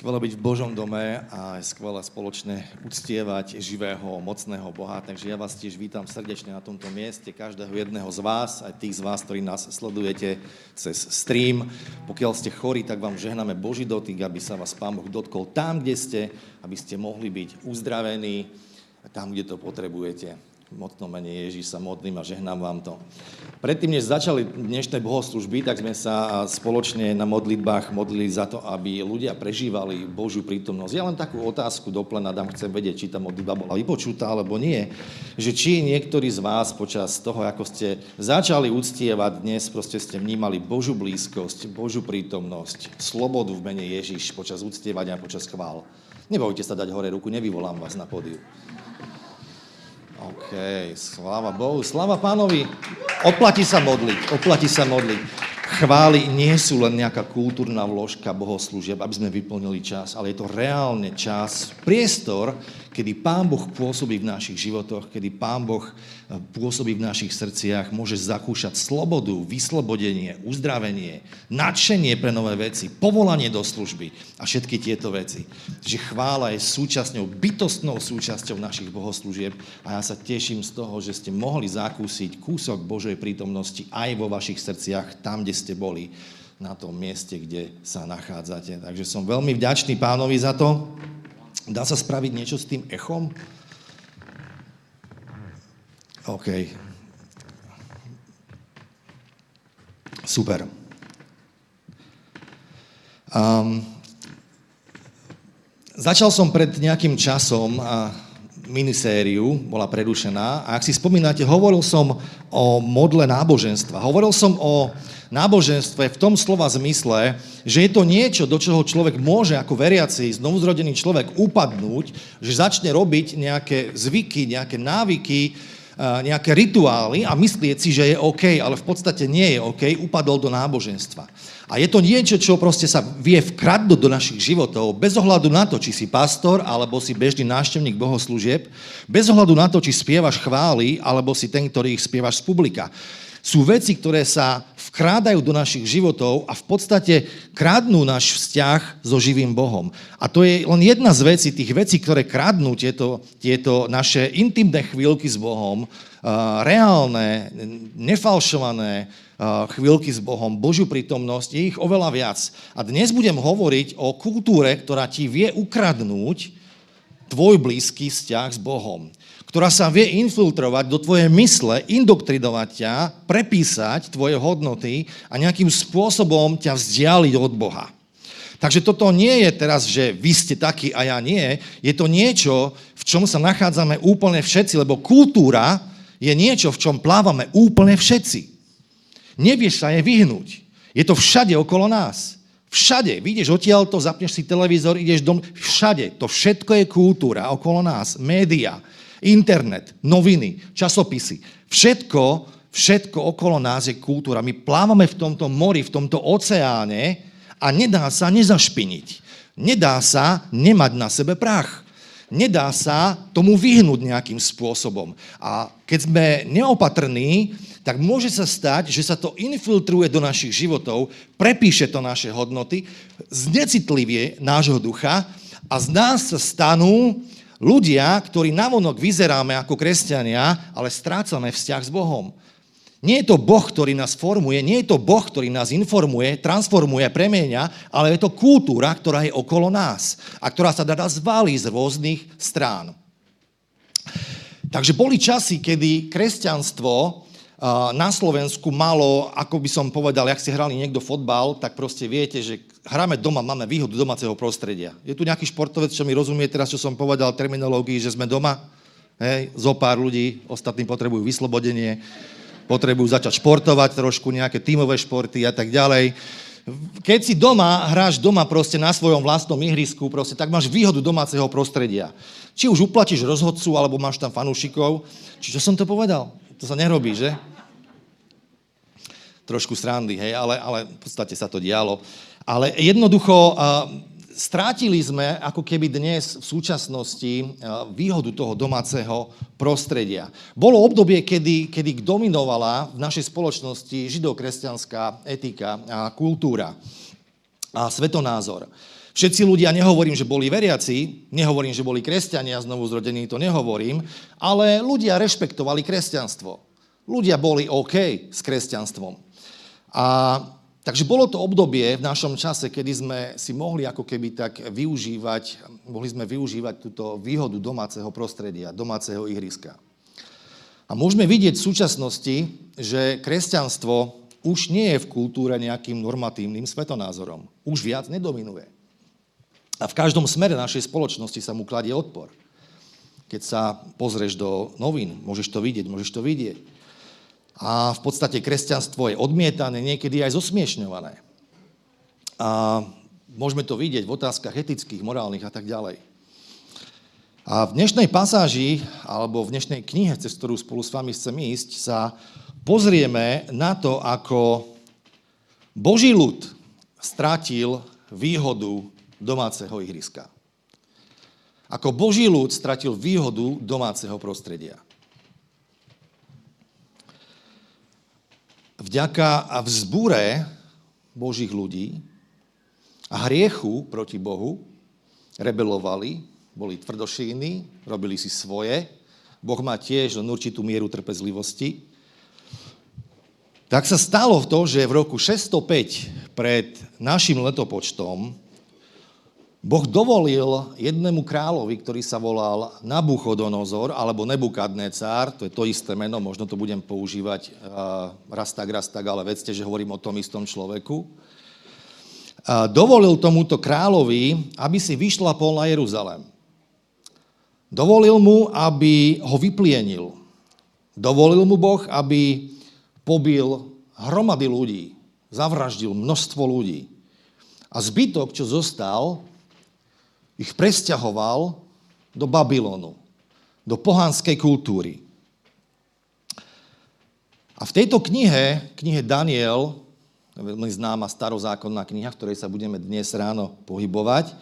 skvelé byť v Božom dome a je skvelé spoločne uctievať živého, mocného Boha. Takže ja vás tiež vítam srdečne na tomto mieste, každého jedného z vás, aj tých z vás, ktorí nás sledujete cez stream. Pokiaľ ste chorí, tak vám žehnáme Boží dotyk, aby sa vás Pán Boh dotkol tam, kde ste, aby ste mohli byť uzdravení tam, kde to potrebujete mocnom mene Ježíš sa modlím a žehnám vám to. Predtým, než začali dnešné bohoslužby, tak sme sa spoločne na modlitbách modlili za to, aby ľudia prežívali Božiu prítomnosť. Ja len takú otázku do plena dám, chcem vedieť, či tá modlitba bola vypočutá alebo nie. Že či niektorí z vás počas toho, ako ste začali uctievať dnes, proste ste vnímali Božu blízkosť, Božu prítomnosť, slobodu v mene Ježíš počas uctievania, počas chvál. Nebojte sa dať hore ruku, nevyvolám vás na pódiu. OK, sláva Bohu, sláva pánovi. Oplatí sa modliť, oplatí sa modliť. Chvály nie sú len nejaká kultúrna vložka bohoslúžieb, aby sme vyplnili čas, ale je to reálne čas, priestor, kedy Pán Boh pôsobí v našich životoch, kedy Pán Boh pôsobí v našich srdciach, môže zakúšať slobodu, vyslobodenie, uzdravenie, nadšenie pre nové veci, povolanie do služby a všetky tieto veci. Že chvála je súčasťou, bytostnou súčasťou našich bohoslúžieb a ja sa teším z toho, že ste mohli zakúsiť kúsok Božej prítomnosti aj vo vašich srdciach, tam, kde ste boli na tom mieste, kde sa nachádzate. Takže som veľmi vďačný pánovi za to. Dá sa spraviť niečo s tým echom? OK. Super. Um, začal som pred nejakým časom a minisériu bola prerušená a ak si spomínate, hovoril som o modle náboženstva. Hovoril som o náboženstve v tom slova zmysle, že je to niečo, do čoho človek môže ako veriaci, znovuzrodený človek upadnúť, že začne robiť nejaké zvyky, nejaké návyky, nejaké rituály a myslieť si, že je OK, ale v podstate nie je OK, upadol do náboženstva. A je to niečo, čo proste sa vie vkradnúť do našich životov, bez ohľadu na to, či si pastor, alebo si bežný návštevník bohoslúžieb, bez ohľadu na to, či spievaš chvály, alebo si ten, ktorý ich spievaš z publika. Sú veci, ktoré sa vkrádajú do našich životov a v podstate kradnú náš vzťah so živým Bohom. A to je len jedna z vecí, tých vecí, ktoré kradnú tieto, tieto naše intimné chvíľky s Bohom, reálne, nefalšované chvíľky s Bohom, Božiu prítomnosť, je ich oveľa viac. A dnes budem hovoriť o kultúre, ktorá ti vie ukradnúť tvoj blízky vzťah s Bohom ktorá sa vie infiltrovať do tvojej mysle, indoktrinovať ťa, prepísať tvoje hodnoty a nejakým spôsobom ťa vzdialiť od Boha. Takže toto nie je teraz, že vy ste takí a ja nie. Je to niečo, v čom sa nachádzame úplne všetci, lebo kultúra je niečo, v čom plávame úplne všetci. Nevieš sa je vyhnúť. Je to všade okolo nás. Všade. Vyjdeš odtiaľto, zapneš si televízor, ideš dom. Všade. To všetko je kultúra okolo nás. Média internet, noviny, časopisy, všetko, všetko okolo nás je kultúra. My plávame v tomto mori, v tomto oceáne a nedá sa nezašpiniť. Nedá sa nemať na sebe prach. Nedá sa tomu vyhnúť nejakým spôsobom. A keď sme neopatrní, tak môže sa stať, že sa to infiltruje do našich životov, prepíše to naše hodnoty, znecitlivie nášho ducha a z nás sa stanú ľudia, ktorí navonok vyzeráme ako kresťania, ale strácame vzťah s Bohom. Nie je to Boh, ktorý nás formuje, nie je to Boh, ktorý nás informuje, transformuje, premieňa, ale je to kultúra, ktorá je okolo nás a ktorá sa dá zvaliť z rôznych strán. Takže boli časy, kedy kresťanstvo na Slovensku malo, ako by som povedal, ak ste hrali niekto fotbal, tak proste viete, že hráme doma, máme výhodu domáceho prostredia. Je tu nejaký športovec, čo mi rozumie teraz, čo som povedal terminológii, že sme doma? Hej, zo pár ľudí, ostatní potrebujú vyslobodenie, potrebujú začať športovať trošku, nejaké tímové športy a tak ďalej. Keď si doma, hráš doma proste na svojom vlastnom ihrisku, proste, tak máš výhodu domáceho prostredia. Či už uplatíš rozhodcu, alebo máš tam fanúšikov. Či čo som to povedal? To sa nerobí, že? Trošku srandy, hej, ale, ale v podstate sa to dialo. Ale jednoducho strátili sme ako keby dnes v súčasnosti výhodu toho domáceho prostredia. Bolo obdobie, kedy, kedy dominovala v našej spoločnosti židokresťanská etika a kultúra a svetonázor. Všetci ľudia, nehovorím, že boli veriaci, nehovorím, že boli kresťania, znovu zrodení, to nehovorím, ale ľudia rešpektovali kresťanstvo. Ľudia boli OK s kresťanstvom. A takže bolo to obdobie v našom čase, kedy sme si mohli ako keby tak využívať, mohli sme využívať túto výhodu domáceho prostredia, domáceho ihriska. A môžeme vidieť v súčasnosti, že kresťanstvo už nie je v kultúre nejakým normatívnym svetonázorom. Už viac nedominuje. A v každom smere našej spoločnosti sa mu kladie odpor. Keď sa pozrieš do novín, môžeš to vidieť, môžeš to vidieť. A v podstate kresťanstvo je odmietané, niekedy aj zosmiešňované. A môžeme to vidieť v otázkach etických, morálnych a tak ďalej. A v dnešnej pasáži, alebo v dnešnej knihe, cez ktorú spolu s vami chcem ísť, sa pozrieme na to, ako Boží ľud strátil výhodu domáceho ihriska. Ako Boží ľud stratil výhodu domáceho prostredia. Vďaka a vzbure Božích ľudí a hriechu proti Bohu rebelovali, boli tvrdošíni, robili si svoje. Boh má tiež len určitú mieru trpezlivosti. Tak sa stalo to, že v roku 605 pred našim letopočtom Boh dovolil jednému kráľovi, ktorý sa volal Nabuchodonozor alebo Nebukadnecár, to je to isté meno, možno to budem používať uh, raz tak, raz tak, ale vedzte, že hovorím o tom istom človeku. Uh, dovolil tomuto kráľovi, aby si vyšlapol na Jeruzalem. Dovolil mu, aby ho vyplienil. Dovolil mu Boh, aby pobil hromady ľudí, zavraždil množstvo ľudí. A zbytok, čo zostal, ich presťahoval do Babylonu, do pohanskej kultúry. A v tejto knihe, knihe Daniel, veľmi známa starozákonná kniha, v ktorej sa budeme dnes ráno pohybovať,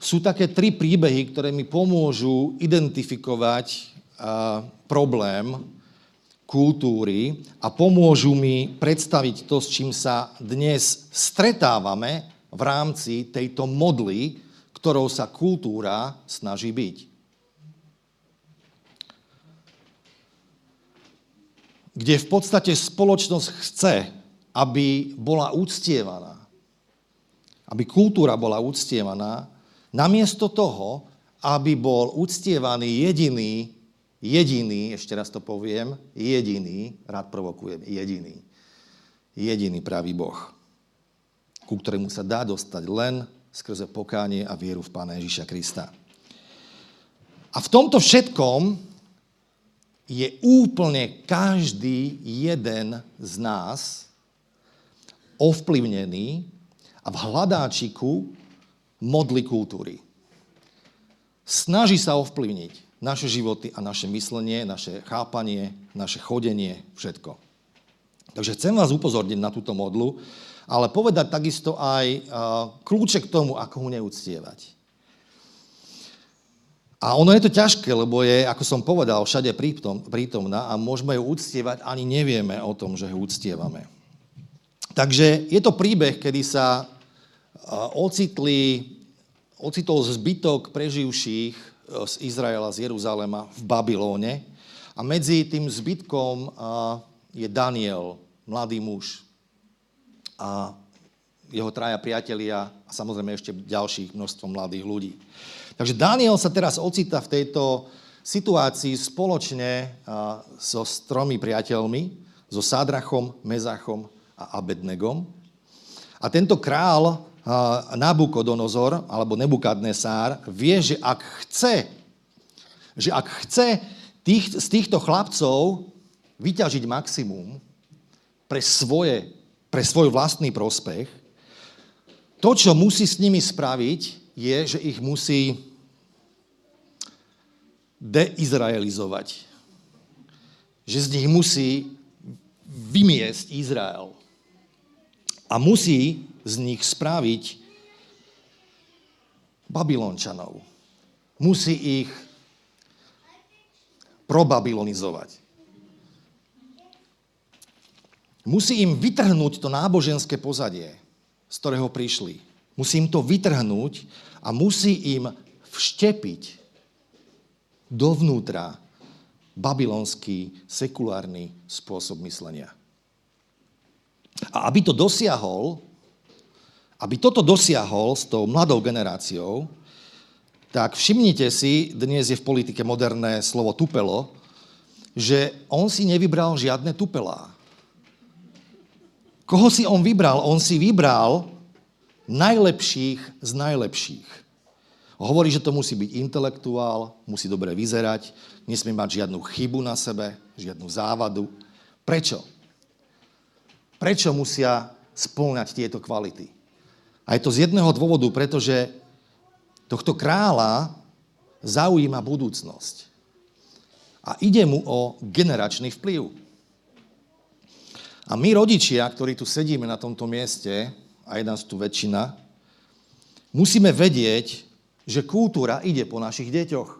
sú také tri príbehy, ktoré mi pomôžu identifikovať problém kultúry a pomôžu mi predstaviť to, s čím sa dnes stretávame v rámci tejto modly, ktorou sa kultúra snaží byť. Kde v podstate spoločnosť chce, aby bola úctievaná. Aby kultúra bola úctievaná, namiesto toho, aby bol úctievaný jediný, jediný, ešte raz to poviem, jediný, rád provokujem, jediný, jediný pravý Boh, ku ktorému sa dá dostať len skrze pokánie a vieru v Pána Ježiša Krista. A v tomto všetkom je úplne každý jeden z nás ovplyvnený a v hľadáčiku modly kultúry. Snaží sa ovplyvniť naše životy a naše myslenie, naše chápanie, naše chodenie, všetko. Takže chcem vás upozorniť na túto modlu, ale povedať takisto aj kľúče k tomu, ako ho neúctievať. A ono je to ťažké, lebo je, ako som povedal, všade prítomná a môžeme ju úctievať, ani nevieme o tom, že ho úctievame. Takže je to príbeh, kedy sa ocitli, ocitol zbytok preživších e, z Izraela, z Jeruzalema v Babylóne a medzi tým zbytkom je Daniel, mladý muž, a jeho traja priatelia a samozrejme ešte ďalších množstvo mladých ľudí. Takže Daniel sa teraz ocita v tejto situácii spoločne so tromi priateľmi, so Sádrachom, Mezachom a Abednegom. A tento král Nabukodonozor, alebo Nebukadnesár, vie, že ak chce, že ak chce tých, z týchto chlapcov vyťažiť maximum pre svoje pre svoj vlastný prospech, to, čo musí s nimi spraviť, je, že ich musí deizraelizovať. Že z nich musí vymiesť Izrael. A musí z nich spraviť Babylončanov. Musí ich probabylonizovať. Musí im vytrhnúť to náboženské pozadie, z ktorého prišli. Musí im to vytrhnúť a musí im vštepiť dovnútra babylonský sekulárny spôsob myslenia. A aby to dosiahol, aby toto dosiahol s tou mladou generáciou, tak všimnite si, dnes je v politike moderné slovo tupelo, že on si nevybral žiadne tupelá. Koho si on vybral? On si vybral najlepších z najlepších. Hovorí, že to musí byť intelektuál, musí dobre vyzerať, nesmie mať žiadnu chybu na sebe, žiadnu závadu. Prečo? Prečo musia spĺňať tieto kvality? A je to z jedného dôvodu, pretože tohto kráľa zaujíma budúcnosť. A ide mu o generačný vplyv. A my rodičia, ktorí tu sedíme na tomto mieste, a je nás tu väčšina, musíme vedieť, že kultúra ide po našich deťoch.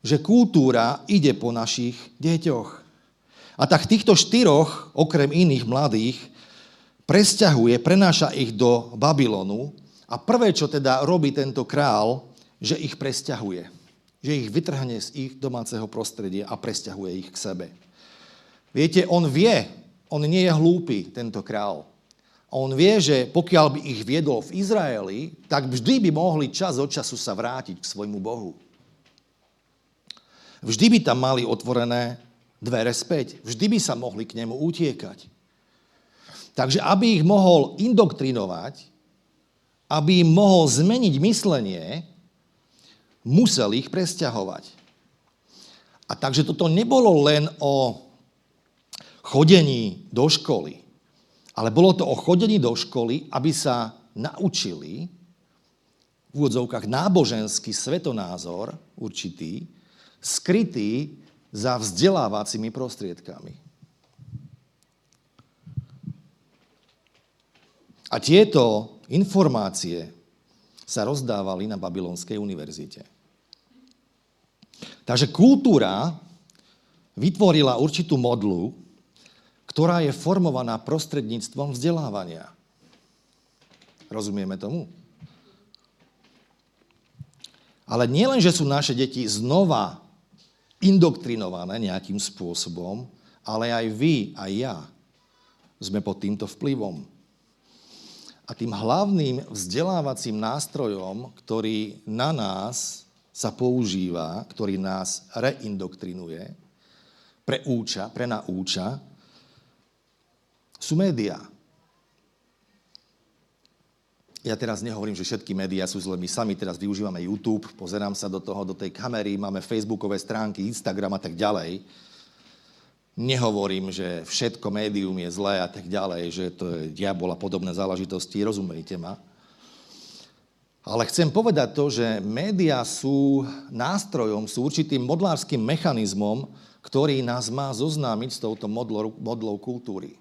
Že kultúra ide po našich deťoch. A tak týchto štyroch, okrem iných mladých, presťahuje, prenáša ich do Babylonu a prvé, čo teda robí tento král, že ich presťahuje. Že ich vytrhne z ich domáceho prostredia a presťahuje ich k sebe. Viete, on vie, on nie je hlúpy, tento král. On vie, že pokiaľ by ich viedol v Izraeli, tak vždy by mohli čas od času sa vrátiť k svojmu Bohu. Vždy by tam mali otvorené dvere späť. Vždy by sa mohli k nemu utiekať. Takže aby ich mohol indoktrinovať, aby im mohol zmeniť myslenie, musel ich presťahovať. A takže toto nebolo len o chodení do školy, ale bolo to o chodení do školy, aby sa naučili v úvodzovkách náboženský svetonázor určitý, skrytý za vzdelávacími prostriedkami. A tieto informácie sa rozdávali na Babylonskej univerzite. Takže kultúra vytvorila určitú modlu, ktorá je formovaná prostredníctvom vzdelávania. Rozumieme tomu? Ale nie len, že sú naše deti znova indoktrinované nejakým spôsobom, ale aj vy, aj ja sme pod týmto vplyvom. A tým hlavným vzdelávacím nástrojom, ktorý na nás sa používa, ktorý nás reindoktrinuje, preúča, prenaúča, sú médiá. Ja teraz nehovorím, že všetky médiá sú zlé. My sami teraz využívame YouTube, pozerám sa do toho, do tej kamery, máme facebookové stránky, Instagram a tak ďalej. Nehovorím, že všetko médium je zlé a tak ďalej, že to je diabol podobné záležitosti, rozumejte ma. Ale chcem povedať to, že médiá sú nástrojom, sú určitým modlárským mechanizmom, ktorý nás má zoznámiť s touto modlou, modlou kultúry.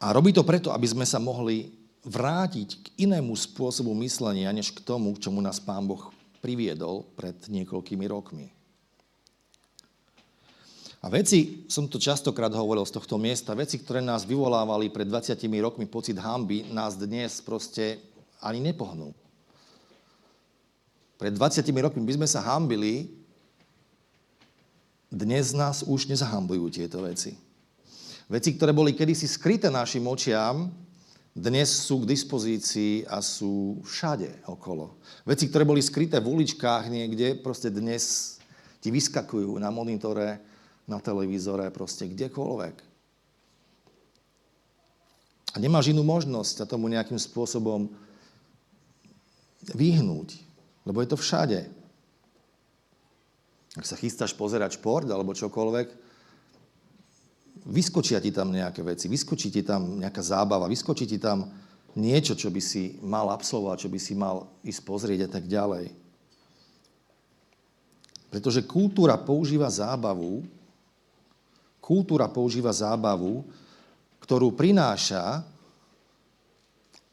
A robí to preto, aby sme sa mohli vrátiť k inému spôsobu myslenia, než k tomu, k čomu nás Pán Boh priviedol pred niekoľkými rokmi. A veci, som to častokrát hovoril z tohto miesta, veci, ktoré nás vyvolávali pred 20 rokmi pocit hamby, nás dnes proste ani nepohnú. Pred 20 rokmi by sme sa hambili, dnes nás už nezahambujú tieto veci. Veci, ktoré boli kedysi skryté našim očiam, dnes sú k dispozícii a sú všade okolo. Veci, ktoré boli skryté v uličkách niekde, proste dnes ti vyskakujú na monitore, na televízore, proste kdekoľvek. A nemáš inú možnosť sa tomu nejakým spôsobom vyhnúť, lebo je to všade. Ak sa chystáš pozerať šport alebo čokoľvek, vyskočia ti tam nejaké veci, vyskočí ti tam nejaká zábava, vyskočí ti tam niečo, čo by si mal absolvovať, čo by si mal ísť pozrieť a tak ďalej. Pretože kultúra používa zábavu, kultúra používa zábavu, ktorú prináša,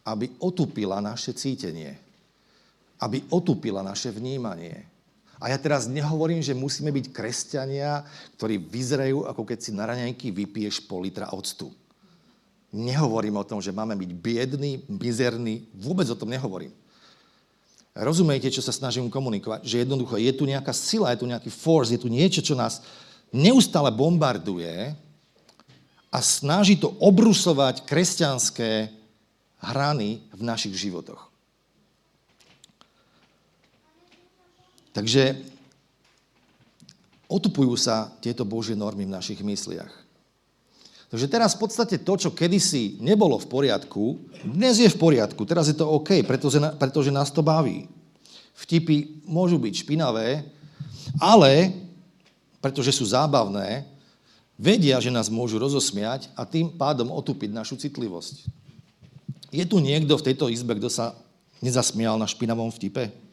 aby otupila naše cítenie, aby otupila naše vnímanie, A ja teraz nehovorím, že musíme byť kresťania, ktorí vyzerajú, ako keď si na raňajky vypiješ pol litra octu. Nehovorím o tom, že máme byť biední, mizerní, vôbec o tom nehovorím. Rozumiete, čo sa snažím komunikovať? Že jednoducho je tu nejaká sila, je tu nejaký force, je tu niečo, čo nás neustále bombarduje a snaží to obrusovať kresťanské hrany v našich životoch. Takže otupujú sa tieto Božie normy v našich mysliach. Takže teraz v podstate to, čo kedysi nebolo v poriadku, dnes je v poriadku, teraz je to OK, pretože, pretože nás to baví. Vtipy môžu byť špinavé, ale pretože sú zábavné, vedia, že nás môžu rozosmiať a tým pádom otupiť našu citlivosť. Je tu niekto v tejto izbe, kto sa nezasmial na špinavom vtipe?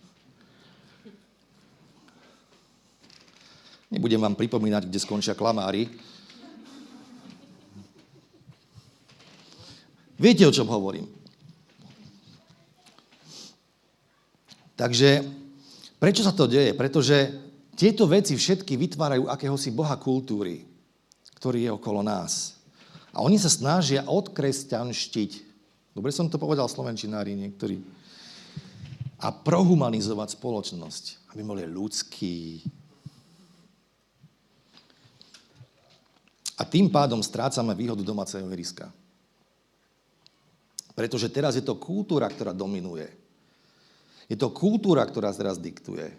Nebudem vám pripomínať, kde skončia klamári. Viete, o čom hovorím. Takže prečo sa to deje? Pretože tieto veci všetky vytvárajú akéhosi boha kultúry, ktorý je okolo nás. A oni sa snažia odkresťanštiť. Dobre som to povedal slovenčinári niektorí. A prohumanizovať spoločnosť, aby boli ľudskí, A tým pádom strácame výhodu domáceho ihriska. Pretože teraz je to kultúra, ktorá dominuje. Je to kultúra, ktorá teraz diktuje.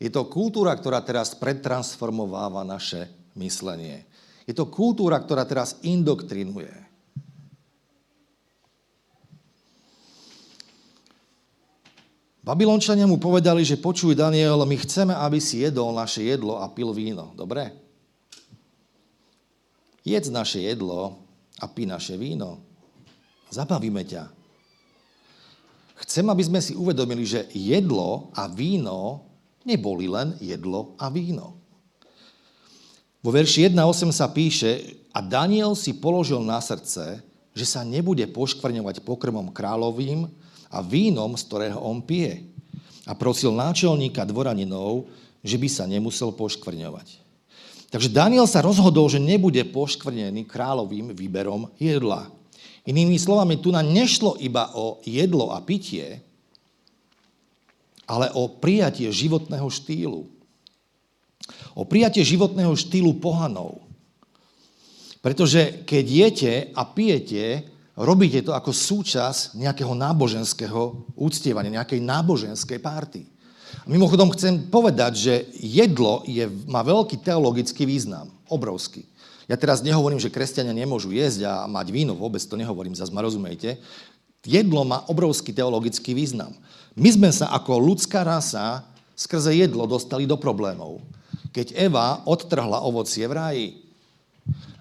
Je to kultúra, ktorá teraz pretransformováva naše myslenie. Je to kultúra, ktorá teraz indoktrinuje. Babylončania mu povedali, že počuj Daniel, my chceme, aby si jedol naše jedlo a pil víno. Dobre? Jedz naše jedlo a pí naše víno. Zabavíme ťa. Chcem, aby sme si uvedomili, že jedlo a víno neboli len jedlo a víno. Vo verši 1.8 sa píše, a Daniel si položil na srdce, že sa nebude poškvrňovať pokrmom kráľovým a vínom, z ktorého on pije. A prosil náčelníka dvoraninov, že by sa nemusel poškvrňovať. Takže Daniel sa rozhodol, že nebude poškvrnený kráľovým výberom jedla. Inými slovami, tu na nešlo iba o jedlo a pitie, ale o prijatie životného štýlu. O prijatie životného štýlu pohanov. Pretože keď jete a pijete, robíte to ako súčasť nejakého náboženského úctievania, nejakej náboženskej párty. Mimochodom chcem povedať, že jedlo je, má veľký teologický význam, obrovský. Ja teraz nehovorím, že kresťania nemôžu jesť a mať víno, vôbec to nehovorím, zase ma rozumejte. Jedlo má obrovský teologický význam. My sme sa ako ľudská rasa skrze jedlo dostali do problémov. Keď Eva odtrhla ovocie v ráji.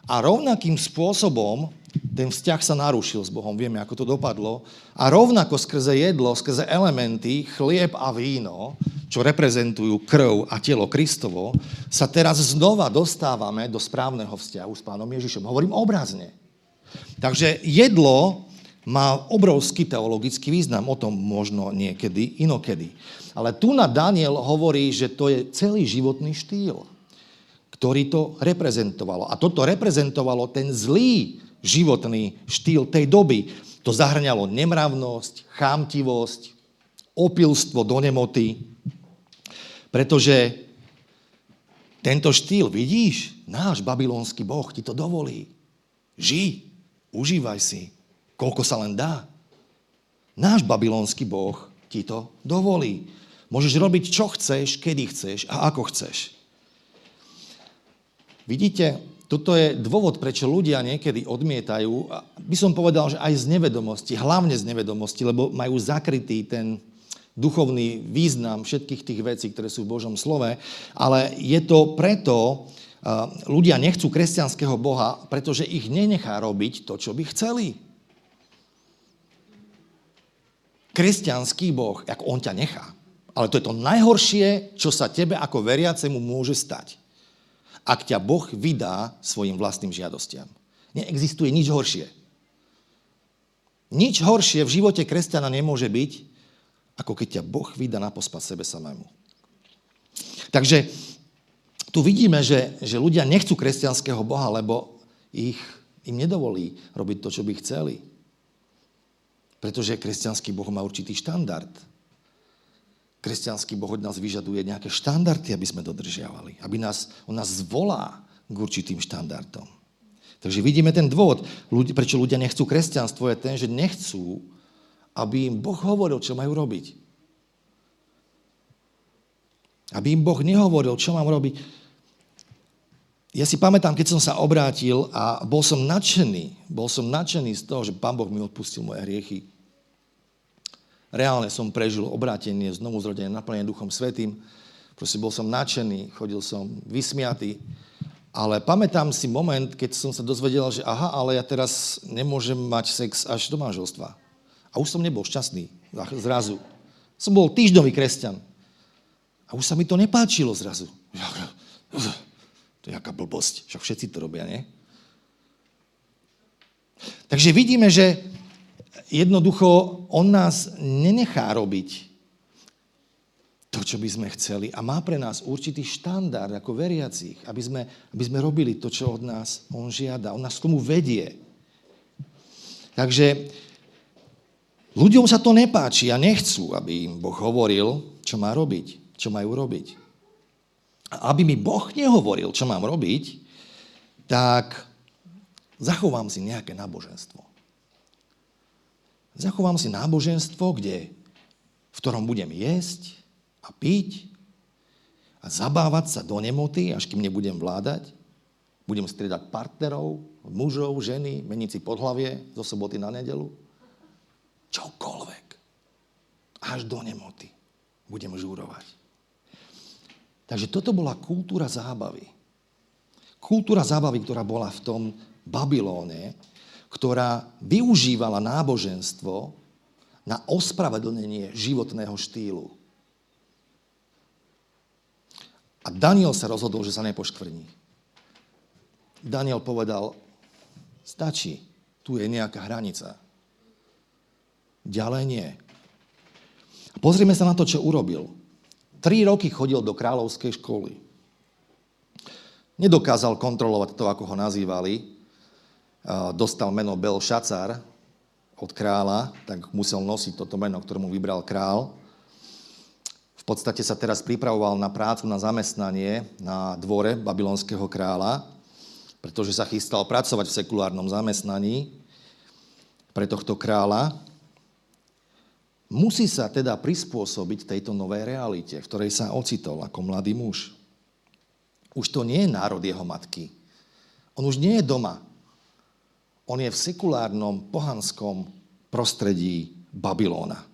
A rovnakým spôsobom ten vzťah sa narušil s Bohom, vieme, ako to dopadlo. A rovnako skrze jedlo, skrze elementy, chlieb a víno, čo reprezentujú krv a telo Kristovo, sa teraz znova dostávame do správneho vzťahu s pánom Ježišom. Hovorím obrazne. Takže jedlo má obrovský teologický význam, o tom možno niekedy, inokedy. Ale tu na Daniel hovorí, že to je celý životný štýl, ktorý to reprezentovalo. A toto reprezentovalo ten zlý životný štýl tej doby. To zahrňalo nemravnosť, chámtivosť, opilstvo do nemoty. Pretože tento štýl, vidíš, náš babylonský boh ti to dovolí. Ži, užívaj si, koľko sa len dá. Náš babylonský boh ti to dovolí. Môžeš robiť, čo chceš, kedy chceš a ako chceš. Vidíte, toto je dôvod, prečo ľudia niekedy odmietajú, by som povedal, že aj z nevedomosti, hlavne z nevedomosti, lebo majú zakrytý ten duchovný význam všetkých tých vecí, ktoré sú v Božom slove, ale je to preto, ľudia nechcú kresťanského Boha, pretože ich nenechá robiť to, čo by chceli. Kresťanský Boh, ako on ťa nechá. Ale to je to najhoršie, čo sa tebe ako veriacemu môže stať ak ťa Boh vydá svojim vlastným žiadostiam. Neexistuje nič horšie. Nič horšie v živote kresťana nemôže byť, ako keď ťa Boh vydá na pospas sebe samému. Takže tu vidíme, že, že ľudia nechcú kresťanského Boha, lebo ich, im nedovolí robiť to, čo by chceli. Pretože kresťanský Boh má určitý štandard. Kresťanský Boh od nás vyžaduje nejaké štandardy, aby sme dodržiavali. Aby nás, on nás zvolá k určitým štandardom. Takže vidíme ten dôvod, prečo ľudia nechcú kresťanstvo, je ten, že nechcú, aby im Boh hovoril, čo majú robiť. Aby im Boh nehovoril, čo mám robiť. Ja si pamätám, keď som sa obrátil a bol som nadšený, bol som nadšený z toho, že Pán Boh mi odpustil moje hriechy. Reálne som prežil obrátenie, znovu zrodenie, naplnenie Duchom Svetým. Proste bol som nadšený, chodil som vysmiatý. Ale pamätám si moment, keď som sa dozvedel, že aha, ale ja teraz nemôžem mať sex až do manželstva. A už som nebol šťastný zrazu. Som bol týždňový kresťan. A už sa mi to nepáčilo zrazu. To je aká blbosť. Však všetci to robia, nie? Takže vidíme, že jednoducho on nás nenechá robiť to, čo by sme chceli a má pre nás určitý štandard ako veriacich, aby sme, aby sme robili to, čo od nás on žiada. On nás k tomu vedie. Takže ľuďom sa to nepáči a nechcú, aby im Boh hovoril, čo má robiť, čo majú robiť. A aby mi Boh nehovoril, čo mám robiť, tak zachovám si nejaké náboženstvo. Zachovám si náboženstvo, kde, v ktorom budem jesť a piť a zabávať sa do nemoty, až kým nebudem vládať. Budem striedať partnerov, mužov, ženy, meniť si podhlavie zo soboty na nedelu. Čokoľvek. Až do nemoty budem žúrovať. Takže toto bola kultúra zábavy. Kultúra zábavy, ktorá bola v tom Babylóne, ktorá využívala náboženstvo na ospravedlnenie životného štýlu. A Daniel sa rozhodol, že sa nepoškvrní. Daniel povedal, stačí, tu je nejaká hranica. Ďalej nie. Pozrime sa na to, čo urobil. Tri roky chodil do kráľovskej školy. Nedokázal kontrolovať to, ako ho nazývali, dostal meno Bel Šacar od kráľa, tak musel nosiť toto meno, ktoré mu vybral král. V podstate sa teraz pripravoval na prácu, na zamestnanie na dvore babylonského kráľa, pretože sa chystal pracovať v sekulárnom zamestnaní pre tohto kráľa. Musí sa teda prispôsobiť tejto novej realite, v ktorej sa ocitol ako mladý muž. Už to nie je národ jeho matky. On už nie je doma. On je v sekulárnom, pohanskom prostredí Babylóna.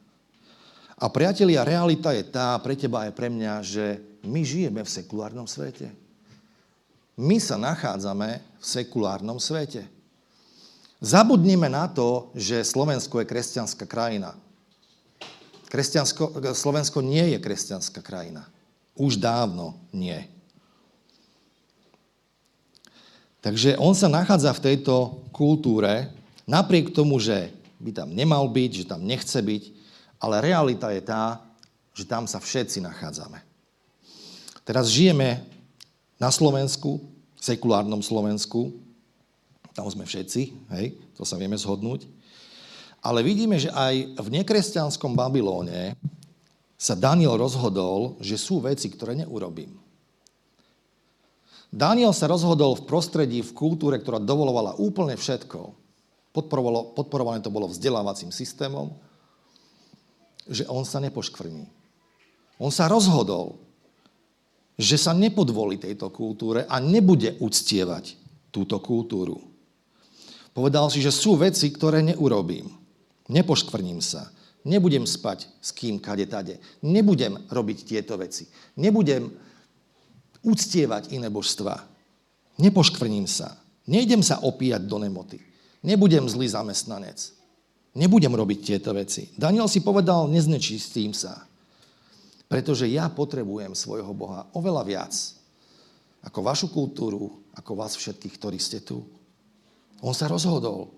A priatelia, realita je tá, pre teba aj pre mňa, že my žijeme v sekulárnom svete. My sa nachádzame v sekulárnom svete. Zabudnime na to, že Slovensko je kresťanská krajina. Kresťansko, Slovensko nie je kresťanská krajina. Už dávno nie. Takže on sa nachádza v tejto kultúre, napriek tomu, že by tam nemal byť, že tam nechce byť, ale realita je tá, že tam sa všetci nachádzame. Teraz žijeme na Slovensku, sekulárnom Slovensku, tam sme všetci, hej, to sa vieme zhodnúť, ale vidíme, že aj v nekresťanskom Babylóne sa Daniel rozhodol, že sú veci, ktoré neurobím. Daniel sa rozhodol v prostredí, v kultúre, ktorá dovolovala úplne všetko. Podporované to bolo vzdelávacím systémom, že on sa nepoškvrní. On sa rozhodol, že sa nepodvolí tejto kultúre a nebude uctievať túto kultúru. Povedal si, že sú veci, ktoré neurobím. Nepoškvrním sa. Nebudem spať s kým, kade, tade. Nebudem robiť tieto veci. Nebudem uctievať iné božstva. Nepoškvrním sa. Nejdem sa opíjať do nemoty. Nebudem zlý zamestnanec. Nebudem robiť tieto veci. Daniel si povedal, neznečistím sa. Pretože ja potrebujem svojho Boha oveľa viac ako vašu kultúru, ako vás všetkých, ktorí ste tu. On sa rozhodol.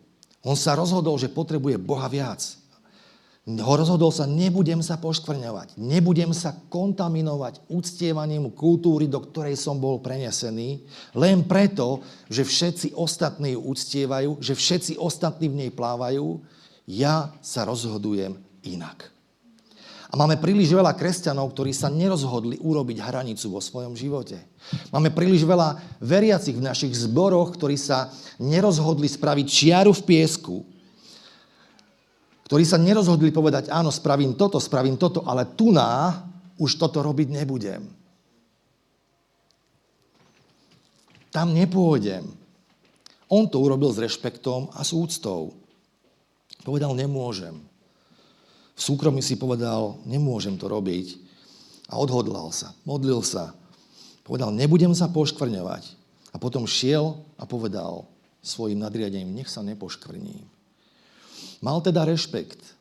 On sa rozhodol, že potrebuje Boha viac. Rozhodol sa, nebudem sa poškvrňovať, nebudem sa kontaminovať uctievaním kultúry, do ktorej som bol prenesený, len preto, že všetci ostatní ju uctievajú, že všetci ostatní v nej plávajú, ja sa rozhodujem inak. A máme príliš veľa kresťanov, ktorí sa nerozhodli urobiť hranicu vo svojom živote. Máme príliš veľa veriacich v našich zboroch, ktorí sa nerozhodli spraviť čiaru v piesku, ktorí sa nerozhodli povedať, áno, spravím toto, spravím toto, ale tu na už toto robiť nebudem. Tam nepôjdem. On to urobil s rešpektom a s úctou. Povedal, nemôžem. V súkromí si povedal, nemôžem to robiť. A odhodlal sa, modlil sa. Povedal, nebudem sa poškvrňovať. A potom šiel a povedal svojim nadriadením, nech sa nepoškvrním. Mal teda rešpekt.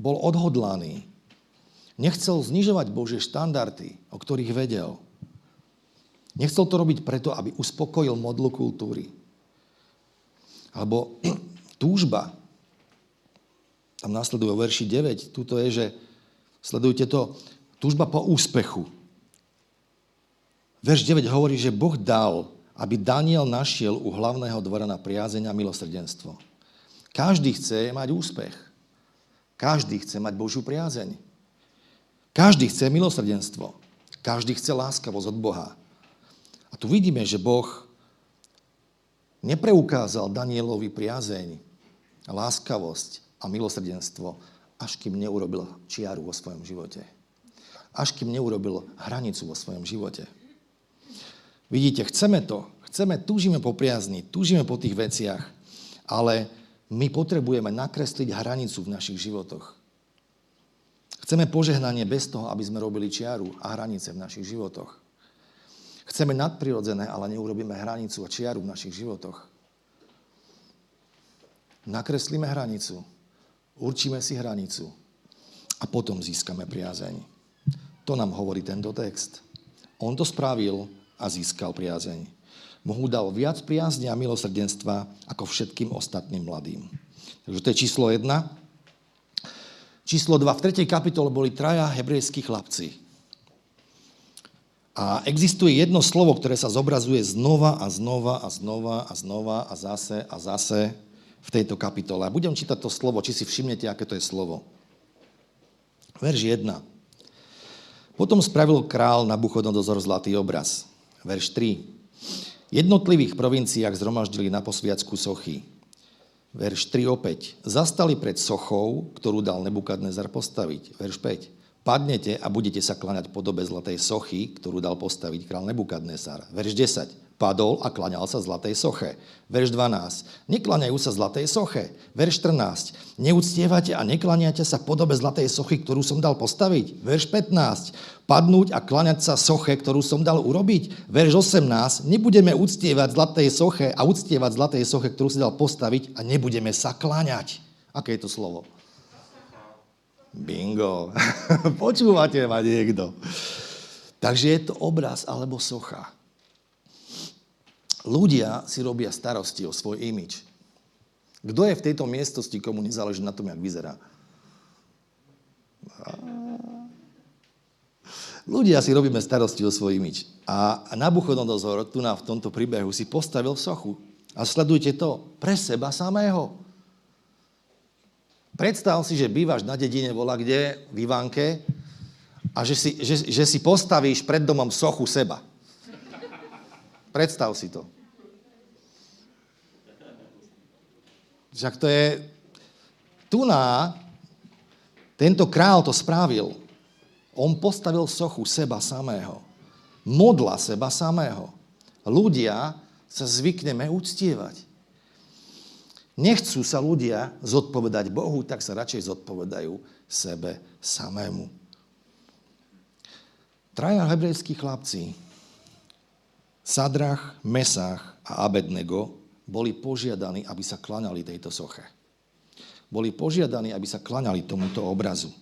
Bol odhodlaný. Nechcel znižovať Božie štandardy, o ktorých vedel. Nechcel to robiť preto, aby uspokojil modlu kultúry. Alebo túžba. Tam následuje o verši 9. Tuto je, že sledujte to, túžba po úspechu. Verš 9 hovorí, že Boh dal, aby Daniel našiel u hlavného dvora na priazeň a milosrdenstvo. Každý chce mať úspech. Každý chce mať Božiu priazeň. Každý chce milosrdenstvo. Každý chce láskavosť od Boha. A tu vidíme, že Boh nepreukázal Danielovi priazeň, láskavosť a milosrdenstvo, až kým neurobil čiaru vo svojom živote. Až kým neurobil hranicu vo svojom živote. Vidíte, chceme to. Chceme, túžime po priazni, túžime po tých veciach, ale my potrebujeme nakresliť hranicu v našich životoch. Chceme požehnanie bez toho, aby sme robili čiaru a hranice v našich životoch. Chceme nadprirodzené, ale neurobíme hranicu a čiaru v našich životoch. Nakreslíme hranicu, určíme si hranicu a potom získame priazeň. To nám hovorí tento text. On to spravil a získal priazeň mu dal viac priazne a milosrdenstva ako všetkým ostatným mladým. Takže to je číslo 1. Číslo 2. V 3. kapitole boli traja hebrejskí chlapci. A existuje jedno slovo, ktoré sa zobrazuje znova a znova a znova a znova a zase a zase v tejto kapitole. A budem čítať to slovo, či si všimnete, aké to je slovo. Verš 1. Potom spravil král Nabuchodonozor zlatý obraz. Verš 3 jednotlivých provinciách zhromaždili na posviacku sochy. Verš 3 opäť. Zastali pred sochou, ktorú dal Nebukadnezar postaviť. Verš 5. Padnete a budete sa kláňať podobe zlatej sochy, ktorú dal postaviť král Nebukadnezar. Verš 10 padol a klaňal sa zlatej soche. Verš 12. Neklaňajú sa zlatej soche. Verš 14. Neúctievate a neklaniate sa podobe zlatej sochy, ktorú som dal postaviť. Verš 15. Padnúť a klaňať sa soche, ktorú som dal urobiť. Verš 18. Nebudeme uctievať zlatej soche a uctievať zlatej soche, ktorú si dal postaviť a nebudeme sa kláňať. Aké je to slovo? Bingo. Počúvate ma niekto. Takže je to obraz alebo socha. Ľudia si robia starosti o svoj imič. Kto je v tejto miestnosti, komu nezáleží na tom, jak vyzerá? Ľudia si robíme starosti o svoj imič. A Nabuchodonozor tu na v tomto príbehu si postavil sochu. A sledujte to, pre seba samého. Predstav si, že bývaš na dedine, vola kde, v Ivánke, a že si, že, že si postavíš pred domom sochu seba. Predstav si to. Však to je... Tu na tento král to spravil. On postavil sochu seba samého. Modla seba samého. Ľudia sa zvykneme uctievať. Nechcú sa ľudia zodpovedať Bohu, tak sa radšej zodpovedajú sebe samému. Traja hebrejskí chlapci Sadrach, Mesách a Abednego boli požiadaní, aby sa klaňali tejto soche. Boli požiadaní, aby sa klaňali tomuto obrazu.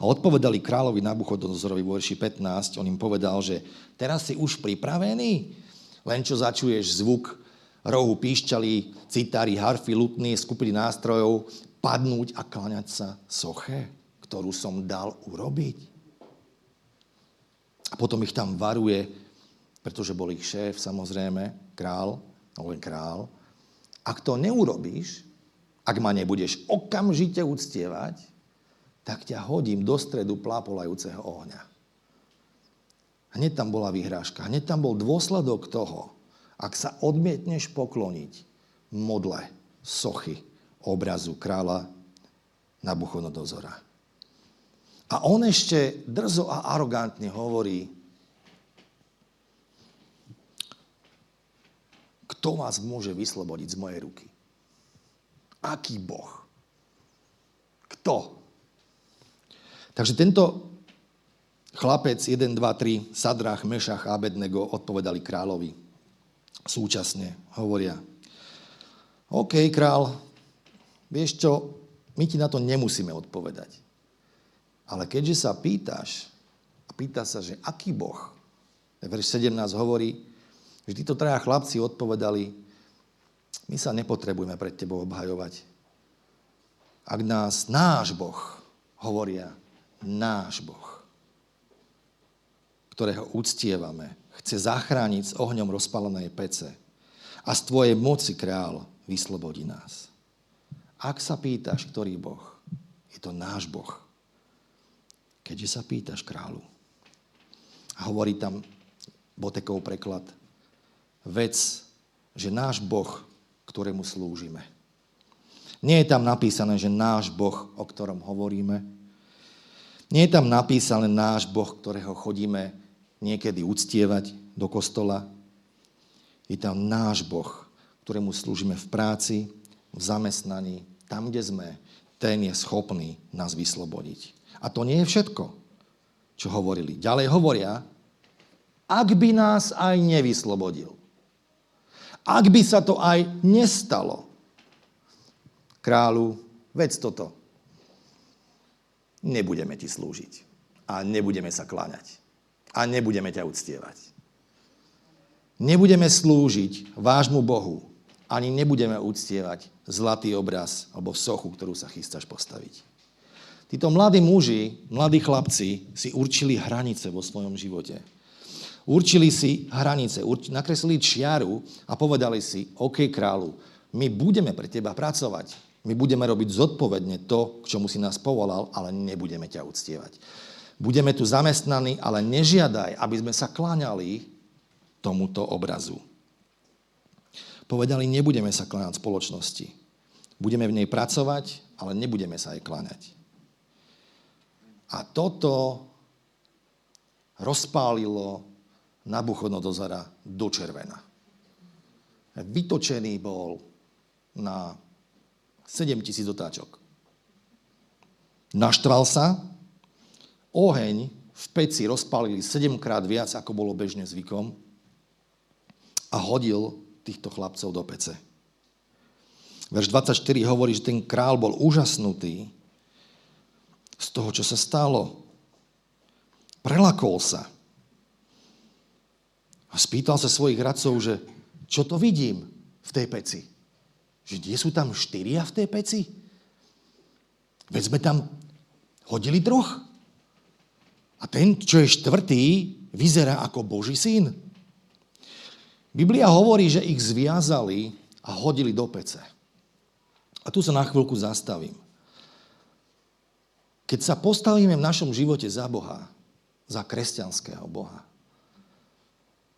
A odpovedali kráľovi Nabuchodonozorovi vo verši 15, on im povedal, že teraz si už pripravený, len čo začuješ zvuk rohu píšťali, citári, harfy, lutny, skupiny nástrojov, padnúť a klaňať sa soche, ktorú som dal urobiť. A potom ich tam varuje, pretože bol ich šéf, samozrejme, král, alebo král. Ak to neurobíš, ak ma nebudeš okamžite uctievať, tak ťa hodím do stredu plápolajúceho ohňa. Hneď tam bola vyhrážka, hneď tam bol dôsledok toho, ak sa odmietneš pokloniť modle, sochy, obrazu kráľa Nabuchodonozora. A on ešte drzo a arogantne hovorí, kto vás môže vyslobodiť z mojej ruky? Aký Boh? Kto? Takže tento chlapec 1, 2, 3, Sadrach, Mešach a Abednego odpovedali kráľovi. Súčasne hovoria, OK, král, vieš čo, my ti na to nemusíme odpovedať. Ale keďže sa pýtaš, a pýta sa, že aký Boh, verš 17 hovorí, že títo traja chlapci odpovedali, my sa nepotrebujeme pred tebou obhajovať. Ak nás náš Boh, hovoria, náš Boh, ktorého úctievame, chce zachrániť s ohňom rozpalenej pece a z tvojej moci, král, vyslobodí nás. Ak sa pýtaš, ktorý Boh, je to náš Boh. Keďže sa pýtaš kráľu. A hovorí tam Botekov preklad. Vec, že náš Boh, ktorému slúžime. Nie je tam napísané, že náš Boh, o ktorom hovoríme. Nie je tam napísané náš Boh, ktorého chodíme niekedy uctievať do kostola. Je tam náš Boh, ktorému slúžime v práci, v zamestnaní, tam, kde sme, ten je schopný nás vyslobodiť. A to nie je všetko, čo hovorili. Ďalej hovoria, ak by nás aj nevyslobodil, ak by sa to aj nestalo, kráľu, vec toto, nebudeme ti slúžiť a nebudeme sa kláňať a nebudeme ťa uctievať. Nebudeme slúžiť vášmu Bohu, ani nebudeme uctievať zlatý obraz alebo sochu, ktorú sa chystáš postaviť. Títo mladí muži, mladí chlapci si určili hranice vo svojom živote. Určili si hranice, nakreslili čiaru a povedali si, OK kráľu, my budeme pre teba pracovať, my budeme robiť zodpovedne to, k čomu si nás povolal, ale nebudeme ťa uctievať. Budeme tu zamestnaní, ale nežiadaj, aby sme sa kláňali tomuto obrazu. Povedali, nebudeme sa kláňať spoločnosti. Budeme v nej pracovať, ale nebudeme sa aj kláňať. A toto rozpálilo Nabuchodonozora do červena. Vytočený bol na 7 tisíc otáčok. Naštval sa, oheň v peci rozpálili 7 krát viac, ako bolo bežne zvykom a hodil týchto chlapcov do pece. Verš 24 hovorí, že ten král bol úžasnutý z toho, čo sa stalo. Prelakol sa. A spýtal sa svojich radcov, že čo to vidím v tej peci? Že nie sú tam štyria v tej peci? Veď sme tam hodili troch. A ten, čo je štvrtý, vyzerá ako Boží syn. Biblia hovorí, že ich zviazali a hodili do pece. A tu sa na chvíľku zastavím. Keď sa postavíme v našom živote za Boha, za kresťanského Boha,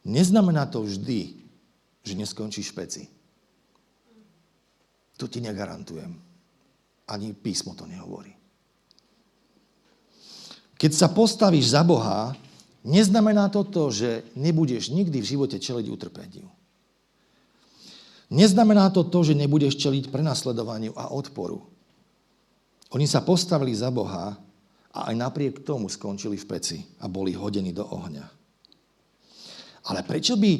neznamená to vždy, že neskončíš v peci. To ti negarantujem. Ani písmo to nehovorí. Keď sa postavíš za Boha, Neznamená to to, že nebudeš nikdy v živote čeliť utrpeniu. Neznamená to to, že nebudeš čeliť prenasledovaniu a odporu. Oni sa postavili za Boha a aj napriek tomu skončili v peci a boli hodení do ohňa. Ale prečo by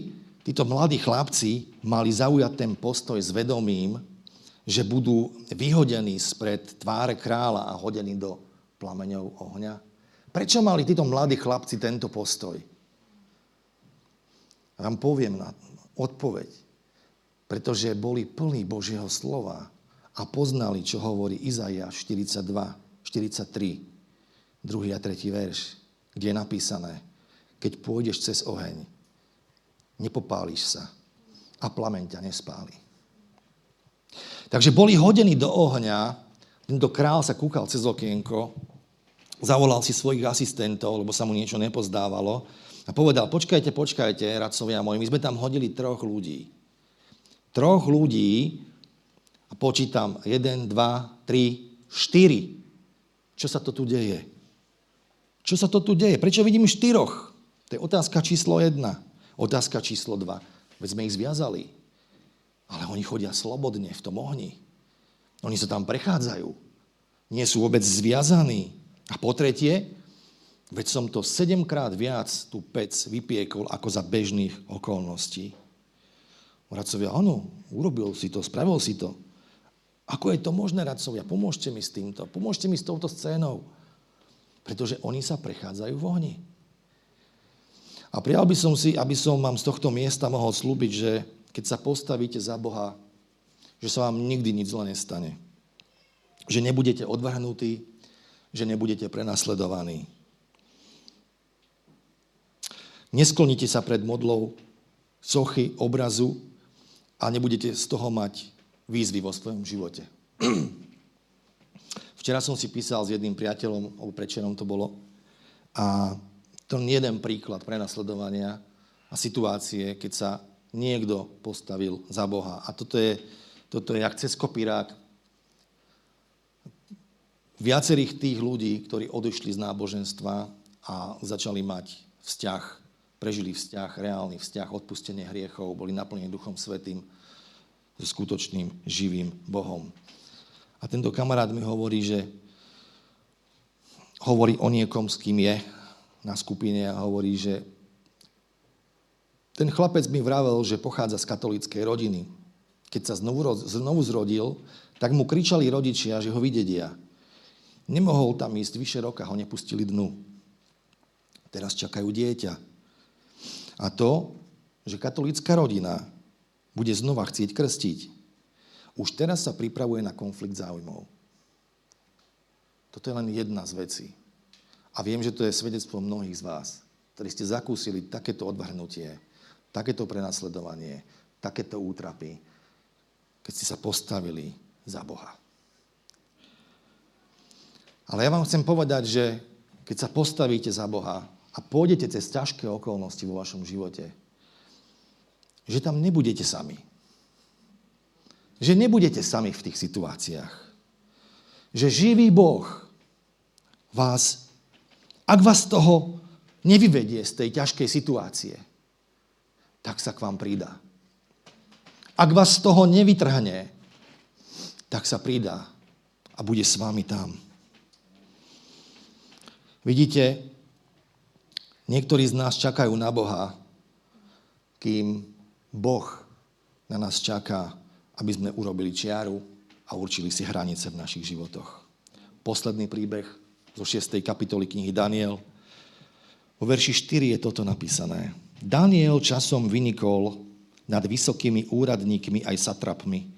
títo mladí chlapci mali zaujať ten postoj s vedomím, že budú vyhodení spred tváre kráľa a hodení do plameňov ohňa? Prečo mali títo mladí chlapci tento postoj? Vám poviem na odpoveď. Pretože boli plní Božieho slova a a poznali, čo hovorí Izaiáš 42, 43, druhý a tretí verš, kde je napísané, keď pôjdeš cez oheň, nepopáliš sa a plameň ťa nespáli. Takže boli hodení do ohňa, tento král sa kúkal cez okienko, zavolal si svojich asistentov, lebo sa mu niečo nepozdávalo a povedal, počkajte, počkajte, radcovia moji, my sme tam hodili troch ľudí. Troch ľudí, a počítam, jeden, dva, tri, štyri. Čo sa to tu deje? Čo sa to tu deje? Prečo vidím štyroch? To je otázka číslo jedna. Otázka číslo dva. Veď sme ich zviazali. Ale oni chodia slobodne v tom ohni. Oni sa tam prechádzajú. Nie sú vôbec zviazaní. A po tretie, veď som to sedemkrát viac tú pec vypiekol ako za bežných okolností. Radcovia, áno, urobil si to, spravil si to. Ako je to možné, radcovia? Pomôžte mi s týmto. Pomôžte mi s touto scénou. Pretože oni sa prechádzajú v ohni. A prijal by som si, aby som vám z tohto miesta mohol slúbiť, že keď sa postavíte za Boha, že sa vám nikdy nič zle nestane. Že nebudete odvrhnutí, že nebudete prenasledovaní. Nesklonite sa pred modlou sochy, obrazu, a nebudete z toho mať výzvy vo svojom živote. Včera som si písal s jedným priateľom, alebo prečerom to bolo, a to je jeden príklad prenasledovania a situácie, keď sa niekto postavil za Boha. A toto je, toto je jak cez kopírák viacerých tých ľudí, ktorí odišli z náboženstva a začali mať vzťah prežili vzťah, reálny vzťah, odpustenie hriechov, boli naplnení Duchom Svetým so skutočným živým Bohom. A tento kamarát mi hovorí, že hovorí o niekom, s kým je na skupine a hovorí, že ten chlapec mi vravel, že pochádza z katolíckej rodiny. Keď sa znovu, znovu zrodil, tak mu kričali rodičia, že ho vydedia. Nemohol tam ísť vyše roka, ho nepustili dnu. Teraz čakajú dieťa. A to, že katolícka rodina bude znova chcieť krstiť, už teraz sa pripravuje na konflikt záujmov. Toto je len jedna z vecí. A viem, že to je svedectvo mnohých z vás, ktorí ste zakúsili takéto odvrhnutie, takéto prenasledovanie, takéto útrapy, keď ste sa postavili za Boha. Ale ja vám chcem povedať, že keď sa postavíte za Boha, a pôjdete cez ťažké okolnosti vo vašom živote, že tam nebudete sami. Že nebudete sami v tých situáciách. Že živý Boh vás, ak vás toho nevyvedie z tej ťažkej situácie, tak sa k vám prída. Ak vás z toho nevytrhne, tak sa prída a bude s vami tam. Vidíte, Niektorí z nás čakajú na Boha, kým Boh na nás čaká, aby sme urobili čiaru a určili si hranice v našich životoch. Posledný príbeh zo 6. kapitoly knihy Daniel. Vo verši 4 je toto napísané. Daniel časom vynikol nad vysokými úradníkmi aj satrapmi,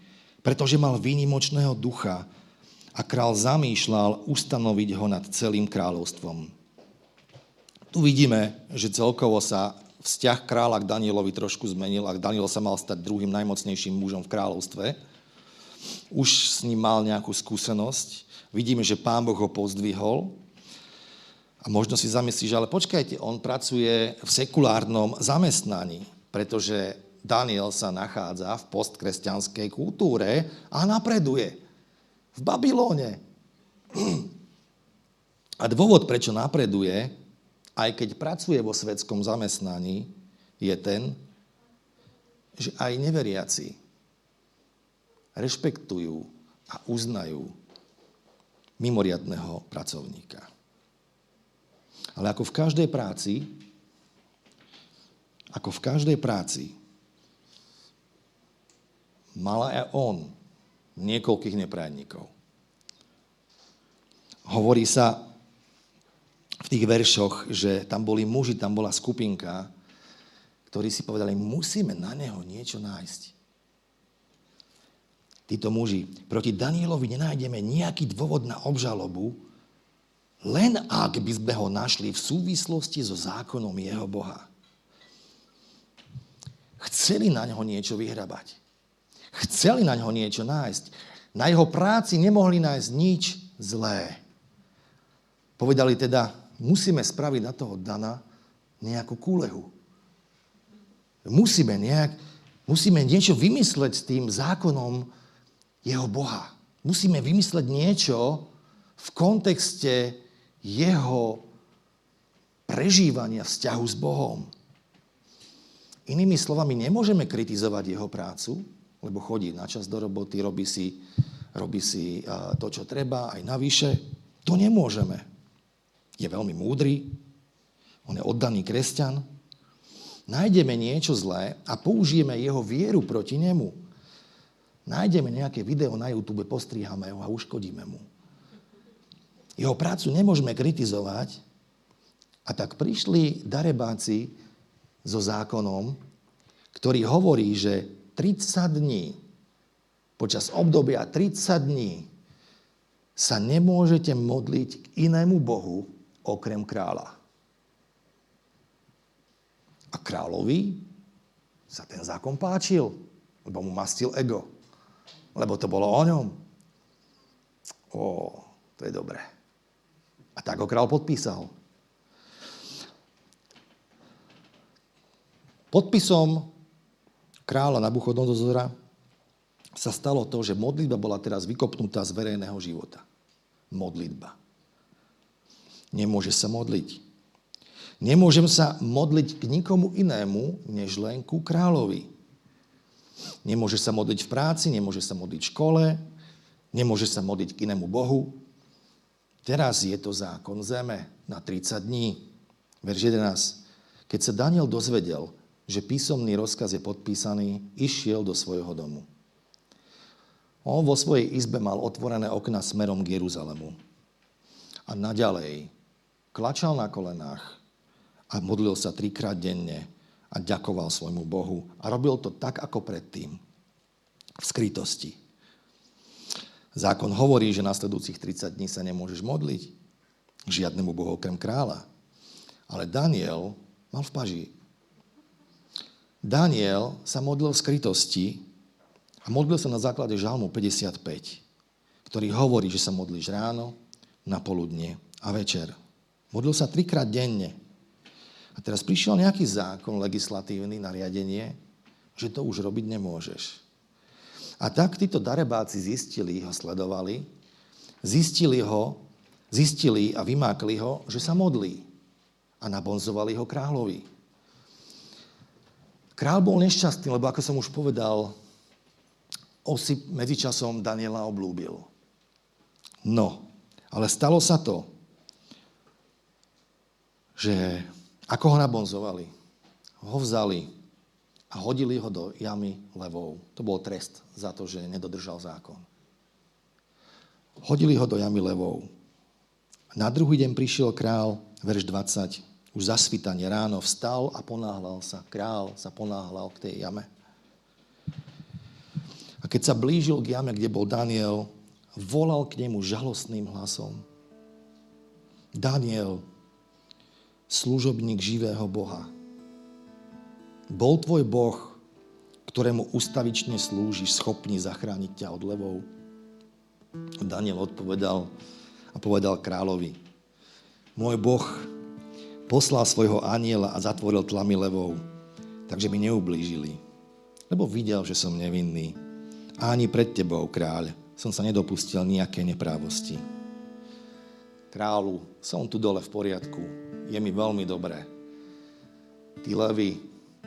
pretože mal výnimočného ducha a král zamýšľal ustanoviť ho nad celým kráľovstvom. Tu vidíme, že celkovo sa vzťah kráľa k Danielovi trošku zmenil a Daniel sa mal stať druhým najmocnejším mužom v kráľovstve. Už s ním mal nejakú skúsenosť. Vidíme, že pán Boh ho pozdvihol. A možno si zamyslíš, ale počkajte, on pracuje v sekulárnom zamestnaní, pretože Daniel sa nachádza v postkresťanskej kultúre a napreduje. V Babylóne. A dôvod, prečo napreduje, aj keď pracuje vo svetskom zamestnaní, je ten, že aj neveriaci rešpektujú a uznajú mimoriadného pracovníka. Ale ako v každej práci, ako v každej práci, mal aj on niekoľkých neprajníkov. Hovorí sa v tých veršoch, že tam boli muži, tam bola skupinka, ktorí si povedali, musíme na neho niečo nájsť. Títo muži, proti Danielovi nenájdeme nejaký dôvod na obžalobu, len ak by sme ho našli v súvislosti so zákonom jeho Boha. Chceli na ňo niečo vyhrabať. Chceli na ňo niečo nájsť. Na jeho práci nemohli nájsť nič zlé. Povedali teda, musíme spraviť na toho Dana nejakú kúlehu. Musíme, nejak, musíme niečo vymysleť s tým zákonom jeho Boha. Musíme vymysleť niečo v kontexte jeho prežívania vzťahu s Bohom. Inými slovami, nemôžeme kritizovať jeho prácu, lebo chodí na čas do roboty, robí si, robí si to, čo treba, aj navyše. To nemôžeme. Je veľmi múdry, on je oddaný kresťan. Nájdeme niečo zlé a použijeme jeho vieru proti nemu. Nájdeme nejaké video na YouTube, postrihame ho a uškodíme mu. Jeho prácu nemôžeme kritizovať a tak prišli darebáci so zákonom, ktorý hovorí, že 30 dní, počas obdobia 30 dní sa nemôžete modliť k inému Bohu okrem kráľa. A kráľovi sa ten zákon páčil, lebo mu mastil ego. Lebo to bolo o ňom. Ó, to je dobré. A tak ho král podpísal. Podpisom kráľa Nabuchodonozora sa stalo to, že modlitba bola teraz vykopnutá z verejného života. Modlitba. Nemôže sa modliť. Nemôžem sa modliť k nikomu inému, než len ku kráľovi. Nemôže sa modliť v práci, nemôže sa modliť v škole, nemôže sa modliť k inému Bohu. Teraz je to zákon zeme na 30 dní. Verš 11. Keď sa Daniel dozvedel, že písomný rozkaz je podpísaný, išiel do svojho domu. On vo svojej izbe mal otvorené okna smerom k Jeruzalemu. A naďalej klačal na kolenách a modlil sa trikrát denne a ďakoval svojmu Bohu. A robil to tak, ako predtým. V skrytosti. Zákon hovorí, že nasledujúcich 30 dní sa nemôžeš modliť žiadnemu Bohu okrem kráľa. Ale Daniel mal v paži Daniel sa modlil v skrytosti a modlil sa na základe žalmu 55, ktorý hovorí, že sa modlíš ráno, na poludne a večer. Modlil sa trikrát denne. A teraz prišiel nejaký zákon legislatívny, nariadenie, že to už robiť nemôžeš. A tak títo darebáci zistili, ho sledovali, zistili ho, zistili a vymákli ho, že sa modlí. A nabonzovali ho kráľovi. Král bol nešťastný, lebo ako som už povedal, osi medzičasom Daniela oblúbil. No, ale stalo sa to, že ako ho nabonzovali, ho vzali a hodili ho do jamy levou. To bol trest za to, že nedodržal zákon. Hodili ho do jamy levou. Na druhý deň prišiel král, verš 20, už zasvitanie ráno vstal a ponáhľal sa. Král sa ponáhľal k tej jame. A keď sa blížil k jame, kde bol Daniel, volal k nemu žalostným hlasom. Daniel, služobník živého Boha. Bol tvoj Boh, ktorému ustavične slúžiš, schopný zachrániť ťa od levou? Daniel odpovedal a povedal kráľovi, môj Boh poslal svojho aniela a zatvoril tlamy levou, takže mi neublížili, lebo videl, že som nevinný. A ani pred tebou, kráľ, som sa nedopustil nejaké neprávosti. Kráľu, som tu dole v poriadku, je mi veľmi dobré. Tí levy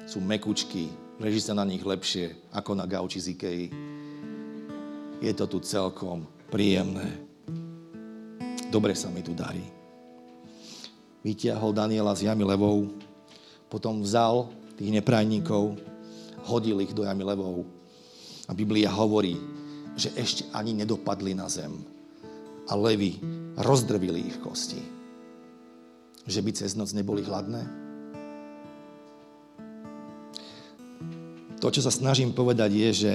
sú mekučky, leží sa na nich lepšie ako na gauči z Ikei. Je to tu celkom príjemné. Dobre sa mi tu darí vytiahol Daniela z jamy levou, potom vzal tých neprajníkov, hodil ich do jamy levou. A Biblia hovorí, že ešte ani nedopadli na zem. A levy rozdrvili ich kosti. Že by cez noc neboli hladné? To, čo sa snažím povedať, je, že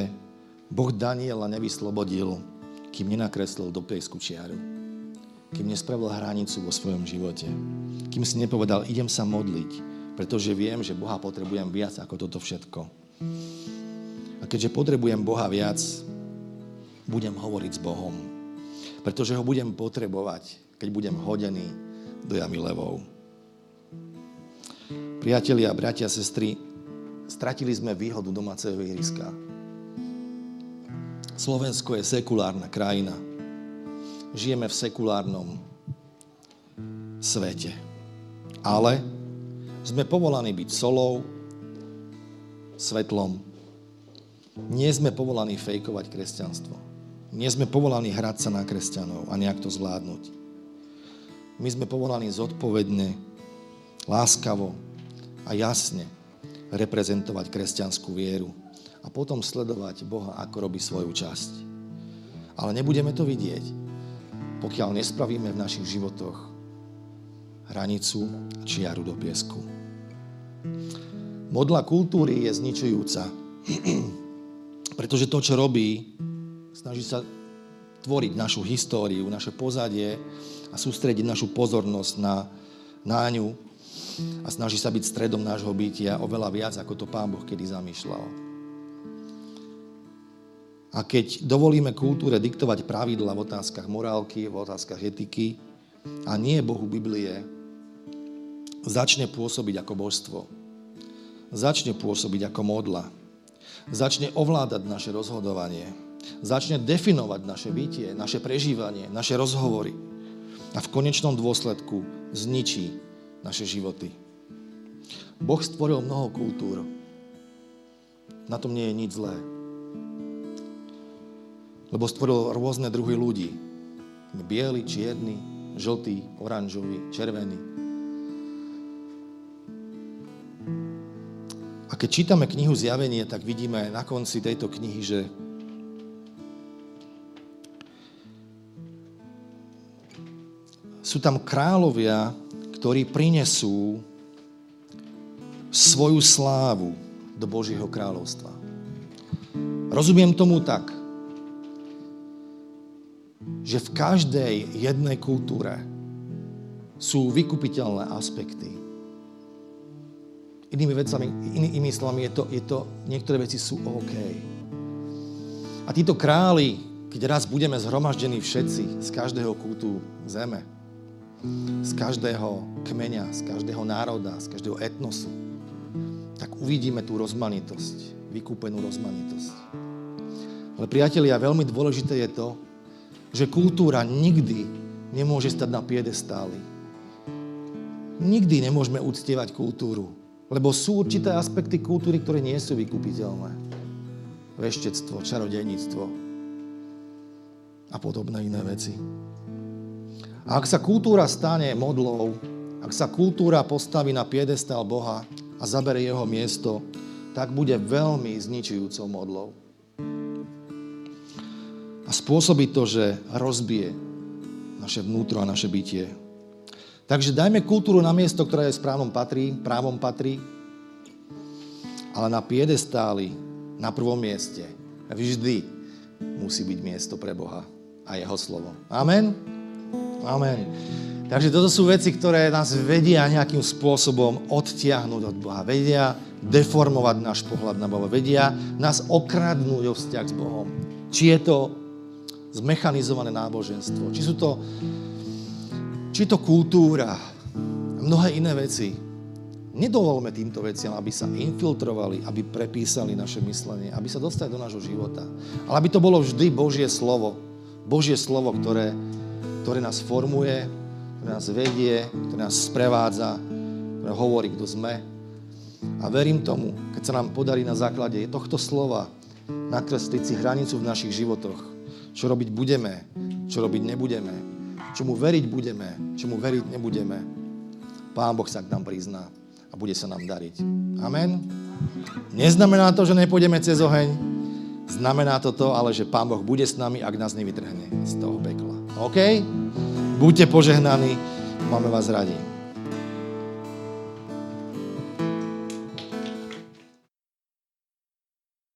Boh Daniela nevyslobodil, kým nenakreslil do piesku čiaru. Kým nespravil hranicu vo svojom živote. Kým si nepovedal, idem sa modliť, pretože viem, že Boha potrebujem viac ako toto všetko. A keďže potrebujem Boha viac, budem hovoriť s Bohom. Pretože ho budem potrebovať, keď budem hodený do jamy levou. Priatelia, bratia, sestry, stratili sme výhodu domáceho ihriska. Slovensko je sekulárna krajina. Žijeme v sekulárnom svete. Ale sme povolaní byť solou, svetlom. Nie sme povolaní fejkovať kresťanstvo. Nie sme povolaní hrať sa na kresťanov a nejak to zvládnuť. My sme povolaní zodpovedne, láskavo, a jasne reprezentovať kresťanskú vieru a potom sledovať Boha, ako robí svoju časť. Ale nebudeme to vidieť, pokiaľ nespravíme v našich životoch hranicu čiaru do piesku. Modla kultúry je zničujúca, pretože to, čo robí, snaží sa tvoriť našu históriu, naše pozadie a sústrediť našu pozornosť na, na ňu a snaží sa byť stredom nášho bytia oveľa viac, ako to Pán Boh kedy zamýšľal. A keď dovolíme kultúre diktovať pravidla v otázkach morálky, v otázkach etiky a nie Bohu Biblie, začne pôsobiť ako božstvo. Začne pôsobiť ako modla. Začne ovládať naše rozhodovanie. Začne definovať naše bytie, naše prežívanie, naše rozhovory. A v konečnom dôsledku zničí naše životy. Boh stvoril mnoho kultúr. Na tom nie je nič zlé. Lebo stvoril rôzne druhy ľudí. Bieli, čierny, žltý, oranžový, červený. A keď čítame knihu Zjavenie, tak vidíme na konci tejto knihy, že sú tam kráľovia, ktorí prinesú svoju slávu do Božieho kráľovstva. Rozumiem tomu tak, že v každej jednej kultúre sú vykupiteľné aspekty. Inými vecami, iný, inými slovami, je to, je to, niektoré veci sú OK. A títo králi, keď raz budeme zhromaždení všetci z každého kútu zeme, z každého kmeňa, z každého národa, z každého etnosu, tak uvidíme tú rozmanitosť, vykúpenú rozmanitosť. Ale priatelia, veľmi dôležité je to, že kultúra nikdy nemôže stať na piedestáli. Nikdy nemôžeme uctievať kultúru, lebo sú určité aspekty kultúry, ktoré nie sú vykupiteľné. Veštectvo, čarodejníctvo a podobné iné veci. A ak sa kultúra stane modlou, ak sa kultúra postaví na piedestal Boha a zabere jeho miesto, tak bude veľmi zničujúcou modlou. A spôsobí to, že rozbije naše vnútro a naše bytie. Takže dajme kultúru na miesto, ktoré je správnom patrí, právom patrí, ale na piedestáli, na prvom mieste, vždy musí byť miesto pre Boha a jeho slovo. Amen. Amen. Takže toto sú veci, ktoré nás vedia nejakým spôsobom odtiahnuť od Boha. Vedia deformovať náš pohľad na Boha. Vedia nás okradnúť o vzťah s Bohom. Či je to zmechanizované náboženstvo, či sú to, či to kultúra, mnohé iné veci. Nedovolme týmto veciam, aby sa infiltrovali, aby prepísali naše myslenie, aby sa dostali do nášho života. Ale aby to bolo vždy Božie slovo. Božie slovo, ktoré ktoré nás formuje, ktoré nás vedie, ktoré nás sprevádza, ktoré hovorí, kto sme. A verím tomu, keď sa nám podarí na základe tohto slova nakresliť si hranicu v našich životoch, čo robiť budeme, čo robiť nebudeme, čomu veriť budeme, čomu veriť nebudeme. Pán Boh sa k nám prizná a bude sa nám dariť. Amen. Neznamená to, že nepôjdeme cez oheň, znamená to to, ale že Pán Boh bude s nami, ak nás nevytrhne z toho pekla. OK? Buďte požehnaní, máme vás radi.